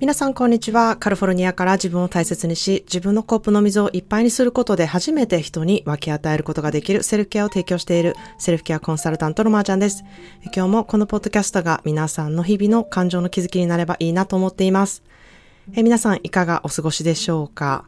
皆さんこんにちは。カリフォルニアから自分を大切にし、自分のコップの水をいっぱいにすることで初めて人に分け与えることができるセルフケアを提供しているセルフケアコンサルタントのまーちゃんです。今日もこのポッドキャストが皆さんの日々の感情の気づきになればいいなと思っています。え皆さんいかがお過ごしでしょうか、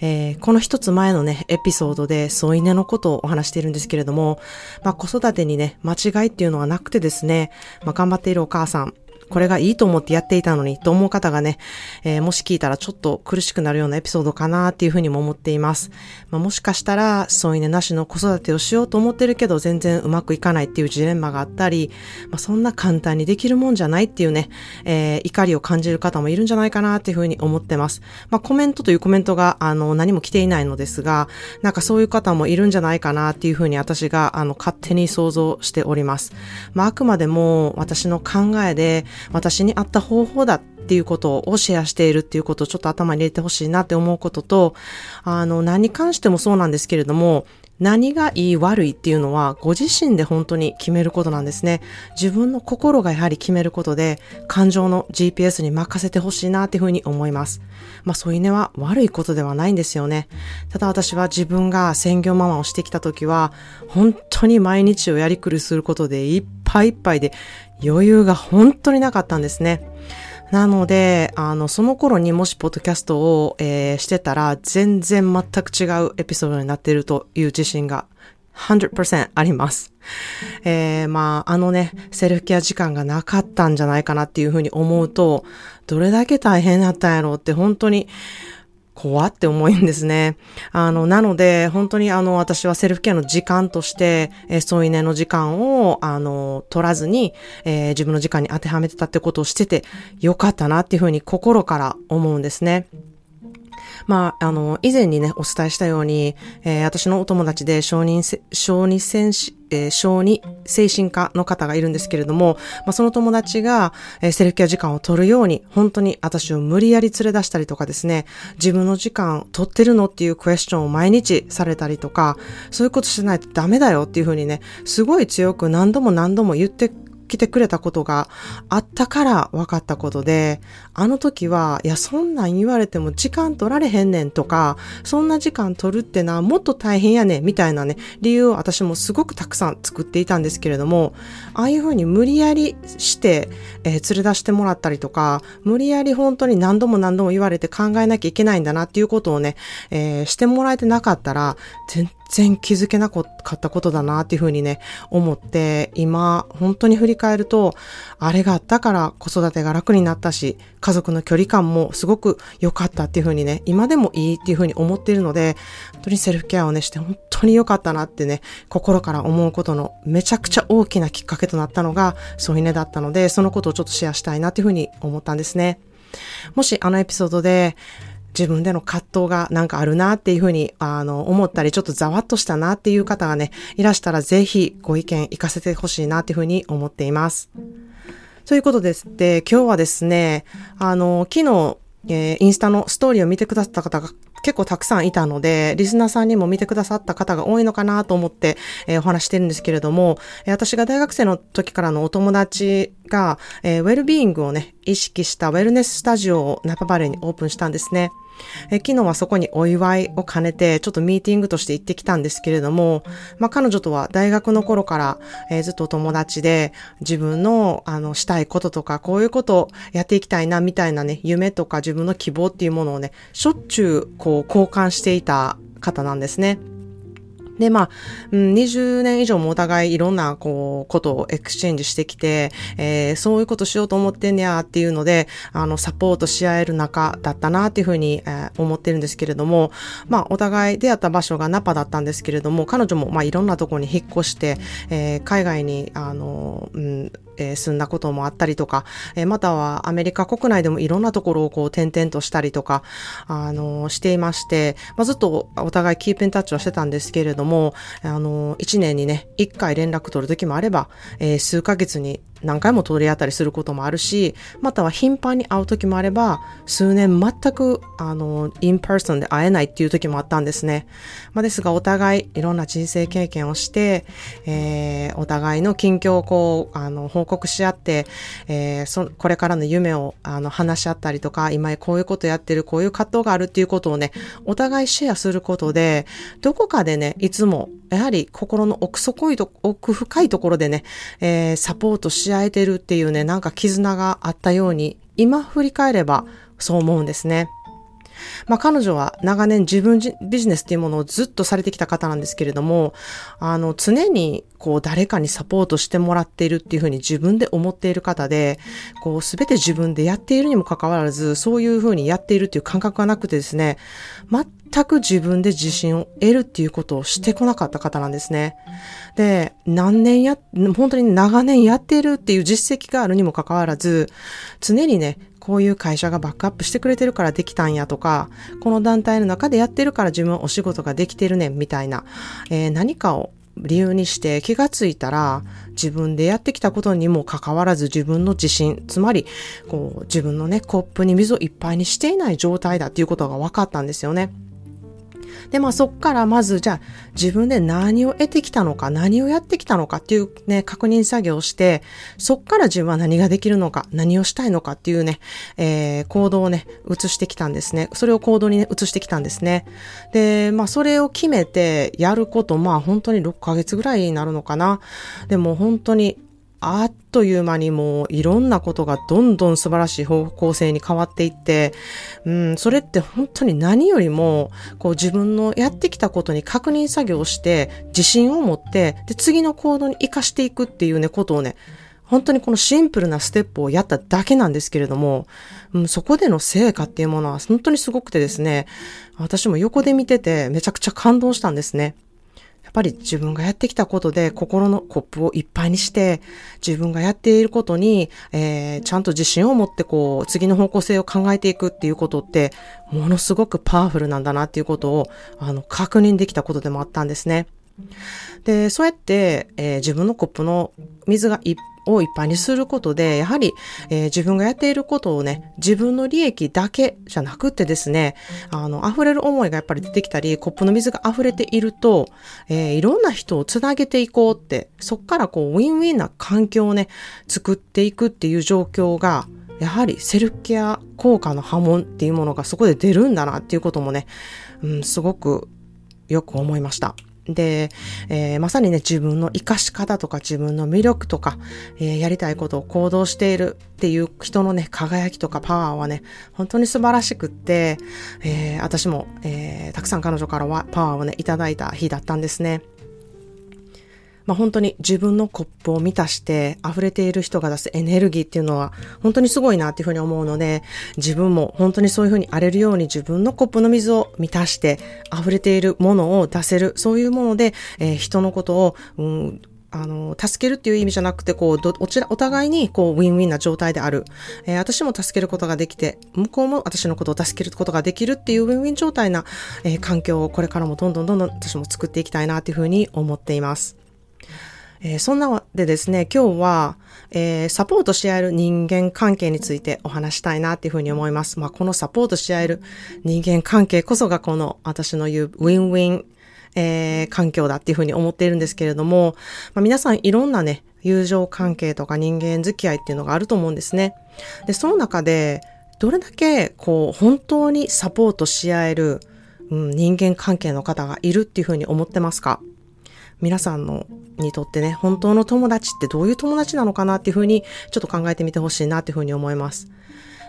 えー、この一つ前のね、エピソードで添い寝のことをお話しているんですけれども、まあ子育てにね、間違いっていうのはなくてですね、まあ頑張っているお母さん、これがいいと思ってやっていたのにと思う方がね、えー、もし聞いたらちょっと苦しくなるようなエピソードかなっていうふうにも思っています。まあ、もしかしたら、添い寝なしの子育てをしようと思ってるけど全然うまくいかないっていうジレンマがあったり、まあ、そんな簡単にできるもんじゃないっていうね、えー、怒りを感じる方もいるんじゃないかなっていうふうに思ってます。まあ、コメントというコメントが、あの、何も来ていないのですが、なんかそういう方もいるんじゃないかなっていうふうに私が、あの、勝手に想像しております。まあ、あくまでも私の考えで、私に合った方法だっていうことをシェアしているっていうことをちょっと頭に入れてほしいなって思うことと、あの、何に関してもそうなんですけれども、何がいい悪いっていうのはご自身で本当に決めることなんですね。自分の心がやはり決めることで感情の GPS に任せてほしいなっていうふうに思います。まあそういうねは悪いことではないんですよね。ただ私は自分が専業ママをしてきた時は本当に毎日をやりくりすることでいっぱいいっぱいで余裕が本当になかったんですね。なので、あの、その頃にもしポッドキャストを、えー、してたら、全然全く違うエピソードになっているという自信が100%あります。えー、まあ、あのね、セルフケア時間がなかったんじゃないかなっていうふうに思うと、どれだけ大変だったんやろうって本当に怖って思うんですね。あの、なので、本当にあの、私はセルフケアの時間として、えー、添い寝の時間を、あの、取らずに、えー、自分の時間に当てはめてたってことをしてて、よかったなっていうふうに心から思うんですね。まあ、あの、以前にね、お伝えしたように、えー、私のお友達で小児、小児戦士、えー、小児精神科の方がいるんですけれども、まあ、その友達が、えー、セルフケア時間を取るように、本当に私を無理やり連れ出したりとかですね、自分の時間取ってるのっていうクエスチョンを毎日されたりとか、そういうことしないとダメだよっていうふうにね、すごい強く何度も何度も言って来てくれたことがあったから分かったことで、あの時は、いや、そんなん言われても時間取られへんねんとか、そんな時間取るってな、もっと大変やねんみたいなね、理由を私もすごくたくさん作っていたんですけれども、ああいうふうに無理やりして、えー、連れ出してもらったりとか、無理やり本当に何度も何度も言われて考えなきゃいけないんだなっていうことをね、えー、してもらえてなかったら、全然気づけなかったことだなっていうふうにね、思って、今、本当に振り返ると、あれがあったから子育てが楽になったし、家族の距離感もすごく良かったっていうふうにね、今でもいいっていうふうに思っているので、本当にセルフケアをね、して本当に良かったなってね、心から思うことのめちゃくちゃ大きなきっかけとなったのが、添い寝だったので、そのことをちょっとシェアしたいなっていうふうに思ったんですね。もしあのエピソードで、自分での葛藤がなんかあるなっていうふうに、あの、思ったり、ちょっとざわっとしたなっていう方がね、いらしたらぜひご意見行かせてほしいなっていうふうに思っています。ということですって、今日はですね、あの、昨日、えー、インスタのストーリーを見てくださった方が結構たくさんいたので、リスナーさんにも見てくださった方が多いのかなと思って、えー、お話してるんですけれども、えー、私が大学生の時からのお友達が、えー、ウェルビーイングをね、意識したウェルネススタジオをナパバレーにオープンしたんですね。え昨日はそこにお祝いを兼ねて、ちょっとミーティングとして行ってきたんですけれども、まあ彼女とは大学の頃から、えー、ずっと友達で、自分の、あの、したいこととか、こういうことをやっていきたいな、みたいなね、夢とか自分の希望っていうものをね、しょっちゅう、こう、交換していた方なんですね。で、まあ、うん、20年以上もお互いいろんな、こう、ことを exchange してきて、えー、そういうことしようと思ってんねやっていうので、あの、サポートし合える仲だったなっていうふうに、えー、思ってるんですけれども、まあ、お互い出会った場所がナパだったんですけれども、彼女も、まあ、いろんなところに引っ越して、えー、海外に、あの、うん、えー、住んだこともあったりとか、えー、またはアメリカ国内でもいろんなところをこう転々としたりとか、あのー、していまして、まあ、ずっとお互い keep in touch はしてたんですけれども、あの、1年にね、1回連絡取る時もあれば、えー、数ヶ月に何回もやり取りしたりすることもあるし、または頻繁に会う時もあれば、数年全く、あの、 in person で会えないっていう時もあったんですね。まあ、ですが、お互いいろんな人生経験をして、えー、お互いの近況をこう、あの、報告し合って、えー、そ、これからの夢を、あの、話し合ったりとか、今こういうことやってる、こういう葛藤があるっていうことをね、お互いシェアすることで、どこかでね、いつも、やはり心の奥底いと、奥深いところでね、えー、サポートし合えてるっていうね、なんか絆があったように、今振り返ればそう思うんですね。まあ彼女は長年自分ビジネスっていうものをずっとされてきた方なんですけれども、あの常にこう誰かにサポートしてもらっているっていうふうに自分で思っている方で、こうすべて自分でやっているにもかかわらず、そういうふうにやっているっていう感覚がなくてですね、全く自分で自信を得るっていうことをしてこなかった方なんですね。で、何年や、本当に長年やっているっていう実績があるにもかかわらず、常にね、こういう会社がバックアップしてくれてるからできたんやとか、この団体の中でやってるから自分お仕事ができてるねんみたいな、えー、何かを理由にして気がついたら自分でやってきたことにもかかわらず自分の自信、つまりこう自分のねコップに水をいっぱいにしていない状態だっていうことが分かったんですよね。で、まあそっからまずじゃあ自分で何を得てきたのか、何をやってきたのかっていうね、確認作業をして、そっから自分は何ができるのか、何をしたいのかっていうね、えー、行動をね、移してきたんですね。それを行動にね、移してきたんですね。で、まあそれを決めてやること、まあ本当に6ヶ月ぐらいになるのかな。でも本当にあっという間にもういろんなことがどんどん素晴らしい方向性に変わっていって、うん、それって本当に何よりも、こう自分のやってきたことに確認作業をして、自信を持って、で、次の行動に活かしていくっていうね、ことをね、本当にこのシンプルなステップをやっただけなんですけれども、うん、そこでの成果っていうものは本当にすごくてですね、私も横で見ててめちゃくちゃ感動したんですね。ぱり自分がやってきたことで心のコップをいっぱいにして、自分がやっていることに、えー、ちゃんと自信を持ってこう、次の方向性を考えていくっていうことって、ものすごくパワフルなんだなっていうことを、あの、確認できたことでもあったんですね。で、そうやって、えー、自分のコップの水がいっぱいをいっぱいにすることで、やはり、えー、自分がやっていることをね、自分の利益だけじゃなくてですね、あの、溢れる思いがやっぱり出てきたり、コップの水が溢れていると、えー、いろんな人をつなげていこうって、そっからこう、ウィンウィンな環境をね、作っていくっていう状況が、やはりセルフケア効果の波紋っていうものがそこで出るんだなっていうこともね、うん、すごくよく思いました。で、えー、まさにね、自分の生かし方とか自分の魅力とか、えー、やりたいことを行動しているっていう人のね、輝きとかパワーはね、本当に素晴らしくって、えー、私も、えたくさん彼女からはパワーをね、いただいた日だったんですね。まあ、本当に自分のコップを満たして溢れている人が出すエネルギーっていうのは本当にすごいなっていうふうに思うので、自分も本当にそういうふうに荒れるように自分のコップの水を満たして溢れているものを出せる、そういうもので、えー、人のことを、うんあの、助けるっていう意味じゃなくて、こう、ど、おちら、お互いに、こう、ウィンウィンな状態である。えー、私も助けることができて、向こうも私のことを助けることができるっていうウィンウィン状態な、えー、環境をこれからもどんどんどんどん私も作っていきたいなというふうに思っています。えー、そんなでですね、今日は、えー、サポートし合える人間関係についてお話したいなっていうふうに思います。まあ、このサポートし合える人間関係こそがこの私の言うウィンウィン、えー、環境だっていうふうに思っているんですけれども、まあ、皆さんいろんなね、友情関係とか人間付き合いっていうのがあると思うんですね。で、その中で、どれだけこう、本当にサポートし合える、うん、人間関係の方がいるっていうふうに思ってますか？皆さんのにとってね、本当の友達ってどういう友達なのかなっていうふうにちょっと考えてみてほしいなっていうふうに思います。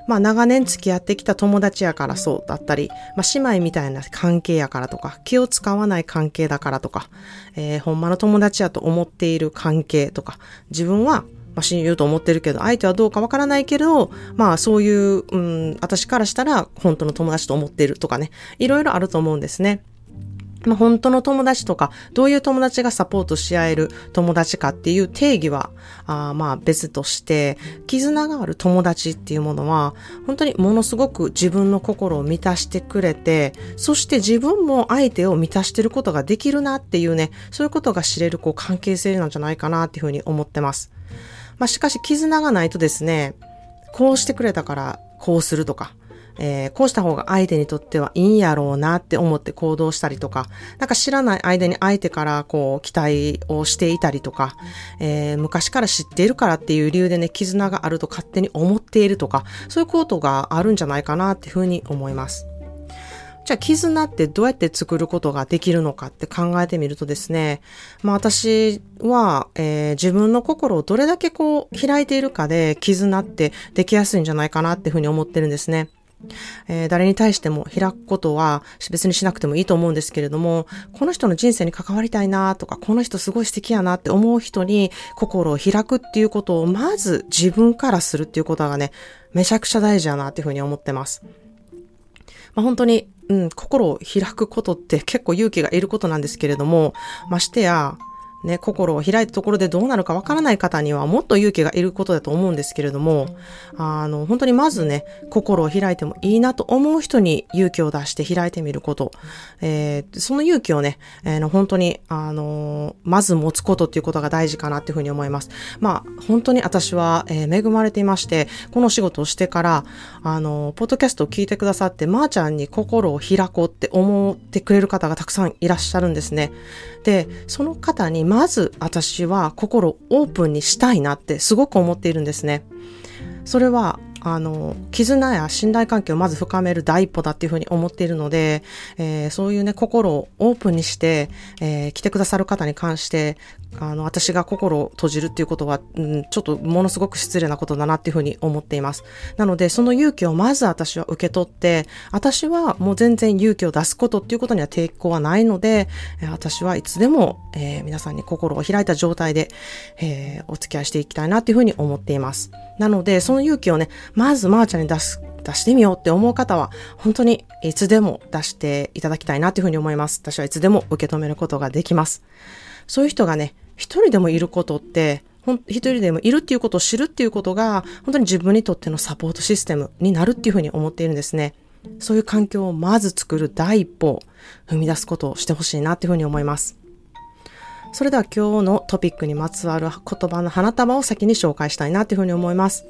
まあ長年付き合ってきた友達やからそうだったり、まあ姉妹みたいな関係やからとか、気を使わない関係だからとか、えー、ほんまの友達やと思っている関係とか、自分はまあ、親友と思ってるけど、相手はどうかわからないけど、まあそういう、うん、私からしたら本当の友達と思っているとかね、いろいろあると思うんですね。まあ、本当の友達とか、どういう友達がサポートし合える友達かっていう定義は、あまあ別として、絆がある友達っていうものは、本当にものすごく自分の心を満たしてくれて、そして自分も相手を満たしてることができるなっていうね、そういうことが知れるこう関係性なんじゃないかなっていうふうに思ってます。まあしかし絆がないとですね、こうしてくれたからこうするとか、えー、こうした方が相手にとってはいいんやろうなって思って行動したりとか、なんか知らない間に相手からこう期待をしていたりとか、えー、昔から知っているからっていう理由でね、絆があると勝手に思っているとか、そういうことがあるんじゃないかなっていうふうに思います。じゃあ、絆ってどうやって作ることができるのかって考えてみるとですね、まあ私は、えー、自分の心をどれだけこう開いているかで絆ってできやすいんじゃないかなっていうふうに思ってるんですね。えー、誰に対しても開くことは別にしなくてもいいと思うんですけれども、この人の人生に関わりたいなとか、この人すごい素敵やなって思う人に心を開くっていうことをまず自分からするっていうことがね、めちゃくちゃ大事やなっていうふうに思ってます。まあ、本当に、うん、心を開くことって結構勇気がいることなんですけれども、ましてや、ね、心を開いたところでどうなるかわからない方にはもっと勇気がいることだと思うんですけれども、あの、本当にまずね、心を開いてもいいなと思う人に勇気を出して開いてみること、えー、その勇気をね、えー、本当に、あの、まず持つことっていうことが大事かなっていうふうに思います。まあ、本当に私は、えー、恵まれていまして、この仕事をしてから、あの、ポッドキャストを聞いてくださって、まー、あ、ちゃんに心を開こうって思ってくれる方がたくさんいらっしゃるんですね。で、その方にままず私は心オープンにしたいなってすごく思っているんですね。それはあの、絆や信頼関係をまず深める第一歩だっていうふうに思っているので、えー、そういうね、心をオープンにして、えー、来てくださる方に関して、あの、私が心を閉じるっていうことは、うん、ちょっとものすごく失礼なことだなっていうふうに思っています。なので、その勇気をまず私は受け取って、私はもう全然勇気を出すことっていうことには抵抗はないので、私はいつでも、えー、皆さんに心を開いた状態で、えー、お付き合いしていきたいなっていうふうに思っています。なので、その勇気をね、まずまーちゃんに出す、出してみようって思う方は、本当にいつでも出していただきたいなというふうに思います。私はいつでも受け止めることができます。そういう人がね、一人でもいることって、一人でもいるっていうことを知るっていうことが、本当に自分にとってのサポートシステムになるっていうふうに思っているんですね。そういう環境をまず作る第一歩を踏み出すことをしてほしいなっていうふうに思います。それでは今日のトピックにまつわる言葉の花束を先に紹介したいなというふうに思います。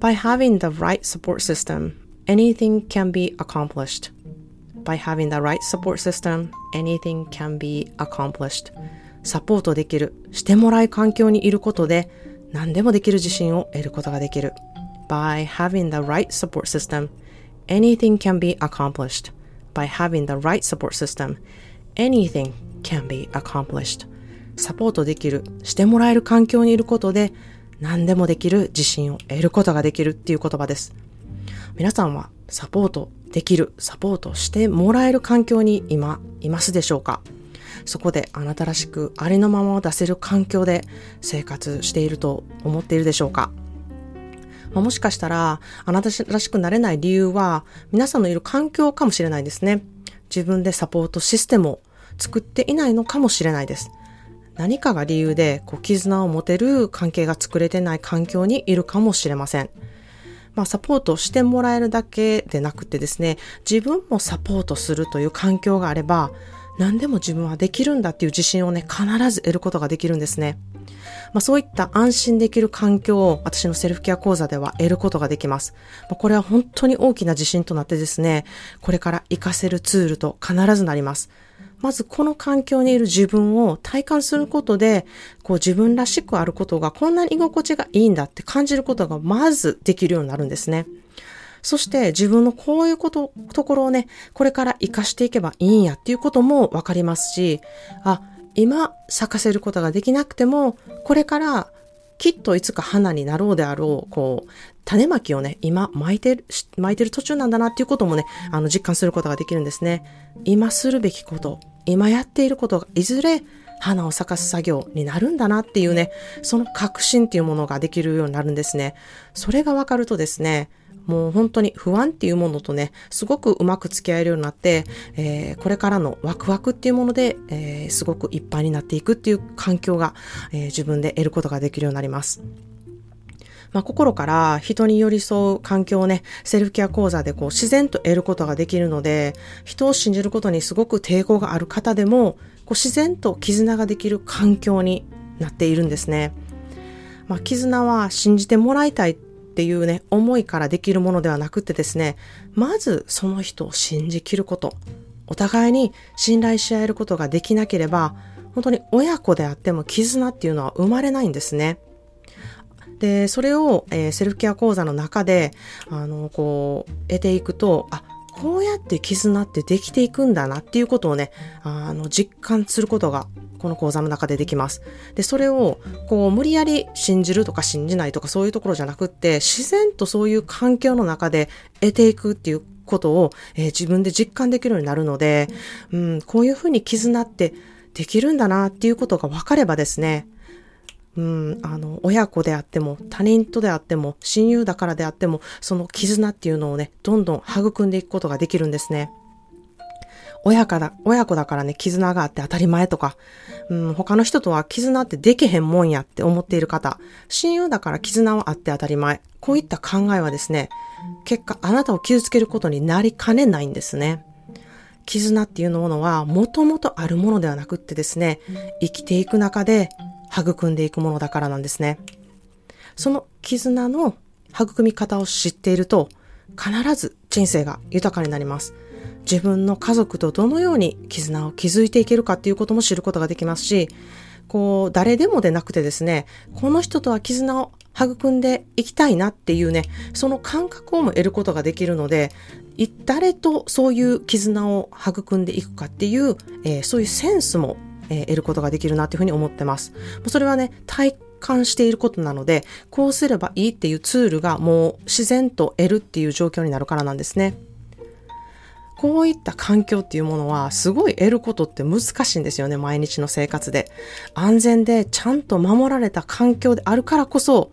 By having the right support system, anything can be accomplished. By having the right support system, anything can be accomplished. サポートできる、してもらい環境にいることで何でもできる自信を得ることができる。By having the right support system, anything can be accomplished. By having the right support system, anything can be accomplished. サポートできる、してもらえる環境にいることで何でもできる自信を得ることができるっていう言葉です。皆さんはサポートできる、サポートしてもらえる環境に今いますでしょうか？そこであなたらしくありのままを出せる環境で生活していると思っているでしょうか？ま、もしかしたらあなたらしくなれない理由は皆さんのいる環境かもしれないですね。自分でサポートシステムを作っていないのかもしれないです。何かが理由でこう絆を持てる関係が作れてない環境にいるかもしれません。まあ、サポートしてもらえるだけでなくてですね、自分もサポートするという環境があれば、何でも自分はできるんだっていう自信をね、必ず得ることができるんですね。まあ、そういった安心できる環境を私のセルフケア講座では得ることができます。まあ、これは本当に大きな自信となってですね、これから活かせるツールと必ずなります。まずこの環境にいる自分を体感することで、こう自分らしくあることがこんなに居心地がいいんだって感じることがまずできるようになるんですね。そして自分のこういうこと、ところをね、これから活かしていけばいいんやっていうこともわかりますし、あ、今咲かせることができなくても、これからきっといつか花になろうであろう、こう、種まきをね、今巻いてる、巻いてる途中なんだなっていうこともね、あの、実感することができるんですね。今するべきこと、今やっていることがいずれ花を咲かす作業になるんだなっていうね、その確信っていうものができるようになるんですね。それがわかるとですね、もう本当に不安っていうものとね、すごくうまく付き合えるようになって、えー、これからのワクワクっていうもので、えー、すごくいっぱいになっていくっていう環境が、えー、自分で得ることができるようになります。まあ、心から人に寄り添う環境をね、セルフケア講座でこう自然と得ることができるので、人を信じることにすごく抵抗がある方でも、こう自然と絆ができる環境になっているんですね。まあ、絆は信じてもらいたいっていうね、思いからできるものではなくてですね、まずその人を信じきること。お互いに信頼し合えることができなければ、本当に親子であっても絆っていうのは生まれないんですね。で、それを、えー、セルフケア講座の中で、あの、こう、得ていくと、あ、こうやって絆ってできていくんだなっていうことをね、あの、実感することがこの講座の中でできます。で、それを、こう、無理やり信じるとか信じないとかそういうところじゃなくって、自然とそういう環境の中で得ていくっていうことを、えー、自分で実感できるようになるので、うん、こういうふうに絆ってできるんだなっていうことが分かればですね、うん、あの、親子であっても、他人とであっても、親友だからであっても、その絆っていうのをね、どんどん育んでいくことができるんですね。親から、親子だからね、絆があって当たり前とか、うん、他の人とは絆ってできへんもんやって思っている方、親友だから絆はあって当たり前。こういった考えはですね、結果あなたを傷つけることになりかねないんですね。絆っていうものは、もともとあるものではなくってですね、生きていく中で育んでいくものだからなんですね。その絆の育み方を知っていると、必ず人生が豊かになります。自分の家族とどのように絆を築いていけるかっていうことも知ることができますし、こう、誰でもでなくてですね、この人とは絆を育んでいきたいなっていうね、その感覚をも得ることができるので、誰とそういう絆を育んでいくかっていう、えー、そういうセンスも、えー、得ることができるなっていうふうに思ってます。それはね、体感していることなので、こうすればいいっていうツールがもう自然と得るっていう状況になるからなんですね。こういった環境っていうものはすごい得ることって難しいんですよね、毎日の生活で。安全でちゃんと守られた環境であるからこそ、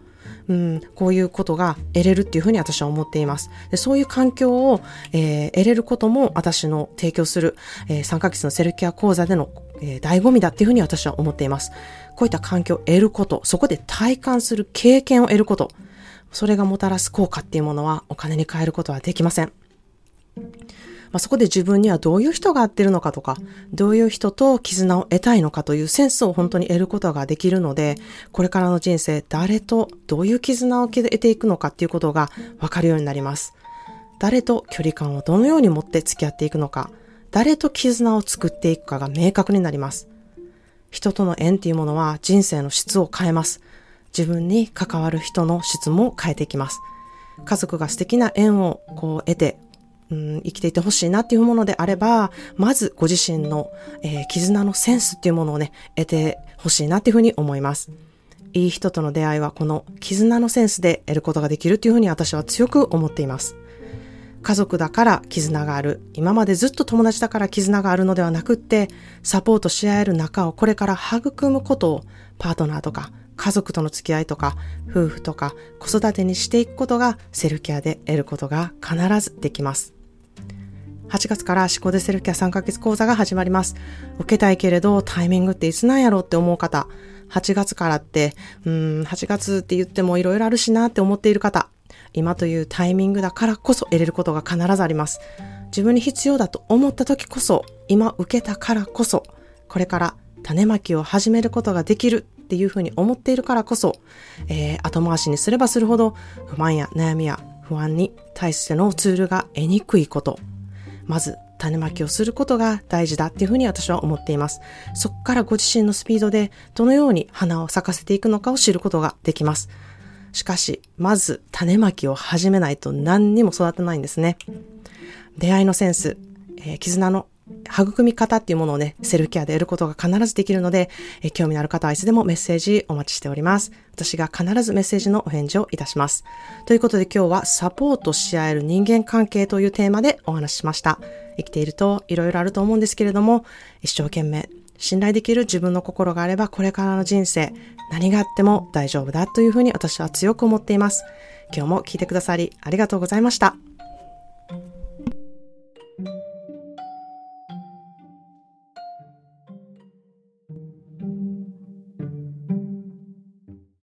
うん、こういうことが得れるっていうふうに私は思っています。でそういう環境を、えー、得れることも私の提供する、えー、3ヶ月のセルケア講座での、えー、醍醐味だっていうふうに私は思っています。こういった環境を得ること、そこで体感する経験を得ること、それがもたらす効果っていうものはお金に変えることはできません。まあ、そこで自分にはどういう人が合ってるのかとか、どういう人と絆を得たいのかというセンスを本当に得ることができるので、これからの人生、誰とどういう絆を得ていくのかっていうことがわかるようになります。誰と距離感をどのように持って付き合っていくのか、誰と絆を作っていくかが明確になります。人との縁っていうものは人生の質を変えます。自分に関わる人の質も変えていきます。家族が素敵な縁をこう得てうん、生きていてほしいなっていうものであれば、まずご自身の、えー、絆のセンスっていうものをね、得てほしいなっていうふうに思います。いい人との出会いはこの絆のセンスで得ることができるっていうふうに私は強く思っています。家族だから絆がある。今までずっと友達だから絆があるのではなくって、サポートし合える仲をこれから育むことをパートナーとか家族との付き合いとか、夫婦とか子育てにしていくことがセルフケアで得ることが必ずできます。8月から思考でセルフケア3ヶ月講座が始まります。受けたいけれどタイミングっていつなんやろうって思う方、8月からって、うん、8月って言ってもいろいろあるしなって思っている方、今というタイミングだからこそ得れることが必ずあります。自分に必要だと思った時こそ、今受けたからこそ、これから種まきを始めることができるっていうふうに思っているからこそ、えー、後回しにすればするほど不満や悩みや不安に対してのツールが得にくいこと、まず種まきをすることが大事だっていうふうに私は思っています。そこからご自身のスピードでどのように花を咲かせていくのかを知ることができます。しかし、まず種まきを始めないと何にも育てないんですね。出会いのセンス、えー、絆の育み方っていうものをね、セルフケアで得ることが必ずできるので、え興味のある方はいつでもメッセージお待ちしております。私が必ずメッセージのお返事をいたします。ということで今日はサポートし合える人間関係というテーマでお話ししました。生きていると色々あると思うんですけれども、一生懸命信頼できる自分の心があればこれからの人生何があっても大丈夫だというふうに私は強く思っています。今日も聞いてくださりありがとうございました。